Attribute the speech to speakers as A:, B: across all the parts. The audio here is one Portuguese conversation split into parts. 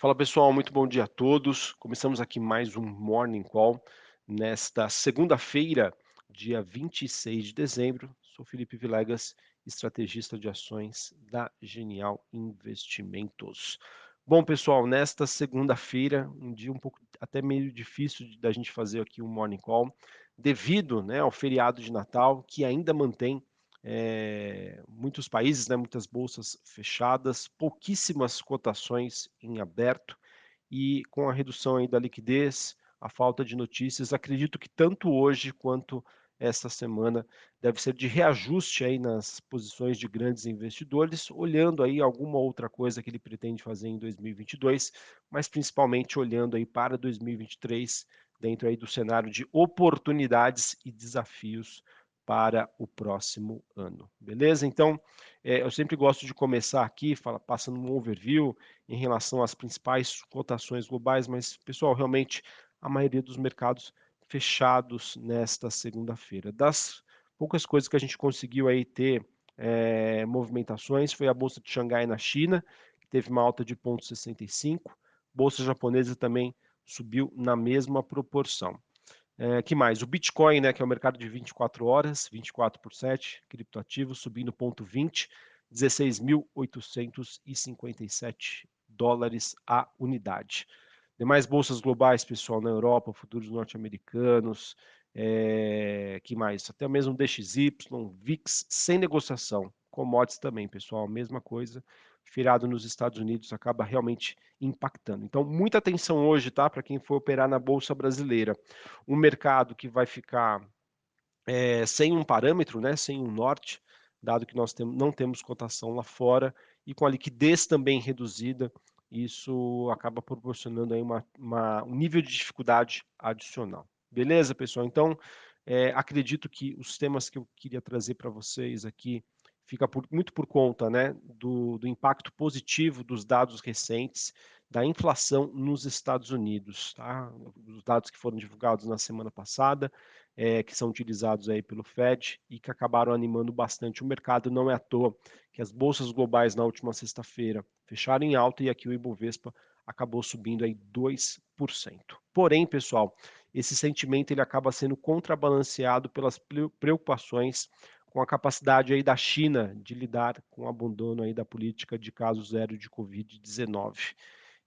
A: Fala pessoal, muito bom dia a todos. Começamos aqui mais um Morning Call nesta segunda-feira, dia 26 de dezembro. Sou Felipe Vilegas, estrategista de ações da Genial Investimentos. Bom, pessoal, nesta segunda-feira, um dia um pouco até meio difícil da gente fazer aqui um Morning Call, devido né, ao feriado de Natal, que ainda mantém é, muitos países, né, muitas bolsas fechadas, pouquíssimas cotações em aberto e com a redução aí da liquidez, a falta de notícias, acredito que tanto hoje quanto esta semana deve ser de reajuste aí nas posições de grandes investidores, olhando aí alguma outra coisa que ele pretende fazer em 2022, mas principalmente olhando aí para 2023, dentro aí do cenário de oportunidades e desafios para o próximo ano, beleza? Então, é, eu sempre gosto de começar aqui fala, passando um overview em relação às principais cotações globais, mas, pessoal, realmente a maioria dos mercados fechados nesta segunda-feira. Das poucas coisas que a gente conseguiu aí ter é, movimentações foi a Bolsa de Xangai na China, que teve uma alta de 0,65, Bolsa japonesa também subiu na mesma proporção. É, que mais? O Bitcoin, né, que é o mercado de 24 horas, 24 por 7, criptoativo, subindo ponto 20, 16.857 dólares a unidade. Demais bolsas globais, pessoal, na Europa, futuros norte-americanos, é, que mais? Até mesmo DXY, VIX, sem negociação. Commodities também, pessoal, mesma coisa feriado nos Estados Unidos acaba realmente impactando. Então, muita atenção hoje, tá? Para quem for operar na Bolsa Brasileira. Um mercado que vai ficar é, sem um parâmetro, né? Sem um norte, dado que nós tem, não temos cotação lá fora e com a liquidez também reduzida, isso acaba proporcionando aí uma, uma um nível de dificuldade adicional. Beleza, pessoal? Então, é, acredito que os temas que eu queria trazer para vocês aqui fica por, muito por conta né, do, do, impacto positivo dos dados recentes da inflação nos Estados Unidos. Tá? Os dados que foram divulgados na semana passada, é, que são utilizados aí pelo Fed e que acabaram animando bastante o mercado. Não é à toa que as bolsas globais na última sexta-feira fecharam em alta e aqui o Ibovespa acabou subindo aí 2%. Porém, pessoal, esse sentimento ele acaba sendo contrabalanceado pelas preocupações com a capacidade aí da China de lidar com o abandono aí da política de caso zero de Covid-19.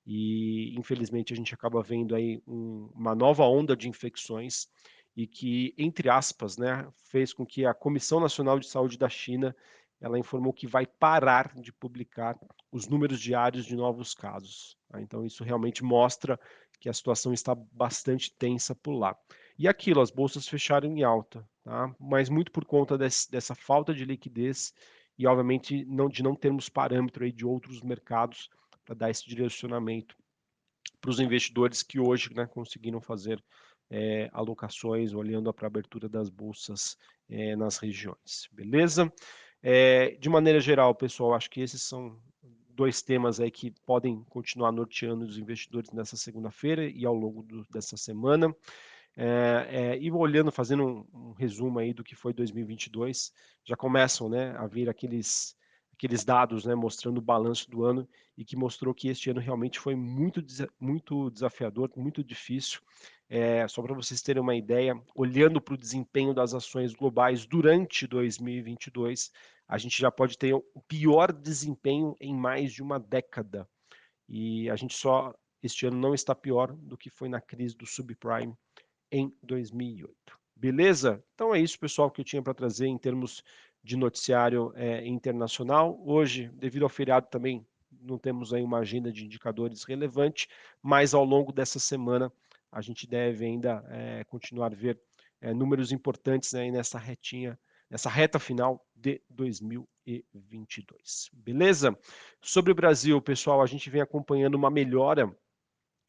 A: E, infelizmente, a gente acaba vendo aí um, uma nova onda de infecções e que, entre aspas, né, fez com que a Comissão Nacional de Saúde da China ela informou que vai parar de publicar os números diários de novos casos. Tá? Então, isso realmente mostra que a situação está bastante tensa por lá. E aquilo, as bolsas fecharam em alta, tá? mas muito por conta desse, dessa falta de liquidez e, obviamente, não, de não termos parâmetro aí de outros mercados para dar esse direcionamento para os investidores que hoje né, conseguiram fazer é, alocações olhando para a abertura das bolsas é, nas regiões, beleza? É, de maneira geral, pessoal, acho que esses são dois temas aí que podem continuar norteando os investidores nessa segunda-feira e ao longo do, dessa semana. É, é, e olhando, fazendo um, um, resumo aí do que foi 2022, já começam né, a vir aqueles, aqueles dados né, mostrando o balanço do ano e que mostrou que este ano realmente foi muito, muito desafiador, muito difícil. É, só para vocês terem uma ideia, olhando para o desempenho das ações globais durante 2022, a gente já pode ter o pior desempenho em mais de uma década. E a gente só, este ano, não está pior do que foi na crise do subprime em 2008. Beleza? Então é isso, pessoal, que eu tinha para trazer em termos de noticiário é, internacional. Hoje, devido ao feriado também, não temos aí uma agenda de indicadores relevante, mas ao longo dessa semana a gente deve ainda é, continuar a ver é, números importantes aí nessa retinha, nessa reta final de 2022. Beleza? Sobre o Brasil, pessoal, a gente vem acompanhando uma melhora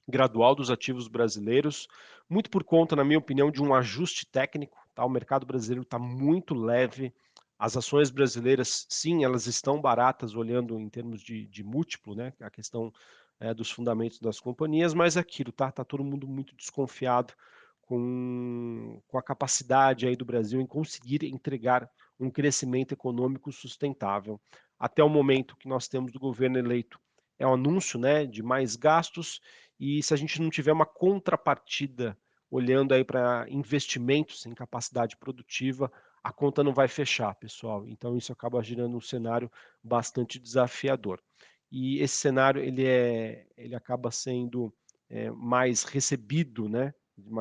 A: gradual dos ativos brasileiros, muito por conta, na minha opinião, de um ajuste técnico. Tá? O mercado brasileiro está muito leve. As ações brasileiras, sim, elas estão baratas, olhando em termos de, de múltiplo, né? a questão é, dos fundamentos das companhias, mas é aquilo, tá? Está todo mundo muito desconfiado com, com a capacidade aí do Brasil em conseguir entregar um crescimento econômico sustentável. Até o momento que nós temos do governo eleito é um anúncio, né, de mais gastos, e se a gente não tiver uma contrapartida olhando aí para investimentos em capacidade produtiva, a conta não vai fechar, pessoal. Então isso acaba gerando um cenário bastante desafiador. E esse cenário ele é, ele acaba sendo é, mais recebido, né,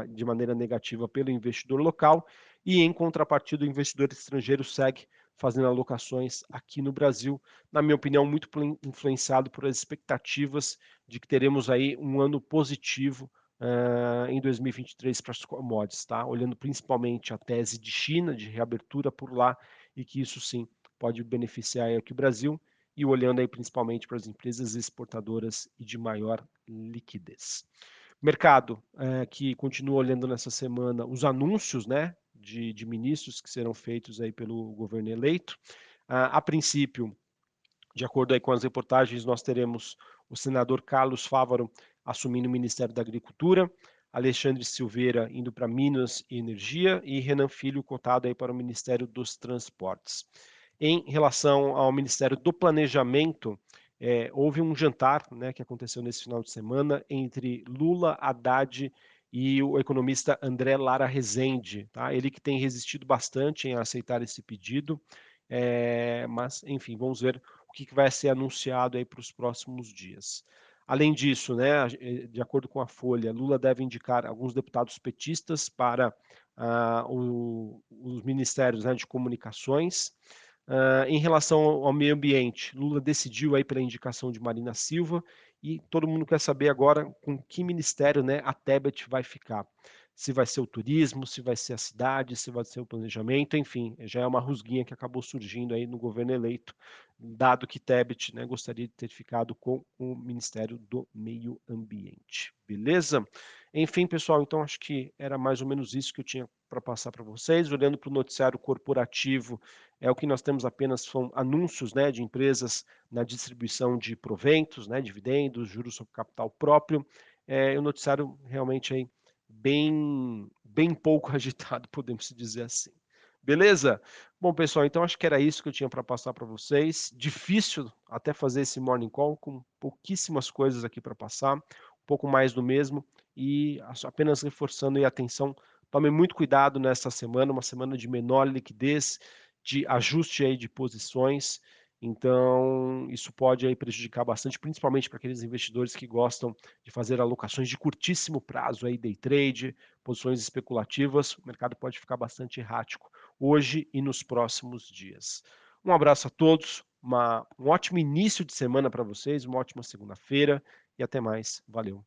A: de maneira negativa pelo investidor local e em contrapartida o investidor estrangeiro segue fazendo alocações aqui no Brasil, na minha opinião, muito influenciado por as expectativas de que teremos aí um ano positivo uh, em 2023 para as commodities, tá? Olhando principalmente a tese de China, de reabertura por lá, e que isso sim pode beneficiar aqui o Brasil, e olhando aí principalmente para as empresas exportadoras e de maior liquidez. Mercado é, que continua olhando nessa semana os anúncios, né, de, de ministros que serão feitos aí pelo governo eleito. A princípio, de acordo aí com as reportagens, nós teremos o senador Carlos Fávaro assumindo o Ministério da Agricultura, Alexandre Silveira indo para Minas e Energia e Renan Filho cotado aí para o Ministério dos Transportes. Em relação ao Ministério do Planejamento, é, houve um jantar né, que aconteceu nesse final de semana entre Lula, Haddad e o economista André Lara Rezende. Tá? Ele que tem resistido bastante em aceitar esse pedido, é, mas, enfim, vamos ver o que, que vai ser anunciado aí para os próximos dias. Além disso, né, eh, de acordo com a Folha, Lula deve indicar alguns deputados petistas para ah, o, os ministérios né, de comunicações, Uh, em relação ao meio ambiente, Lula decidiu aí pela indicação de Marina Silva e todo mundo quer saber agora com que ministério né, a Tebet vai ficar. Se vai ser o turismo, se vai ser a cidade, se vai ser o planejamento, enfim, já é uma rusguinha que acabou surgindo aí no governo eleito, dado que Tebet né, gostaria de ter ficado com o Ministério do Meio Ambiente. Beleza? Enfim, pessoal, então acho que era mais ou menos isso que eu tinha para passar para vocês. Olhando para o noticiário corporativo, é o que nós temos apenas são anúncios né, de empresas na distribuição de proventos, né, dividendos, juros sobre capital próprio. É o noticiário realmente aí bem, bem pouco agitado, podemos dizer assim. Beleza? Bom, pessoal, então acho que era isso que eu tinha para passar para vocês. Difícil até fazer esse morning call com pouquíssimas coisas aqui para passar, um pouco mais do mesmo e apenas reforçando a atenção, tome muito cuidado nessa semana, uma semana de menor liquidez, de ajuste aí de posições, então isso pode aí prejudicar bastante, principalmente para aqueles investidores que gostam de fazer alocações de curtíssimo prazo aí, day trade, posições especulativas, o mercado pode ficar bastante errático hoje e nos próximos dias. Um abraço a todos, uma, um ótimo início de semana para vocês, uma ótima segunda-feira e até mais. Valeu!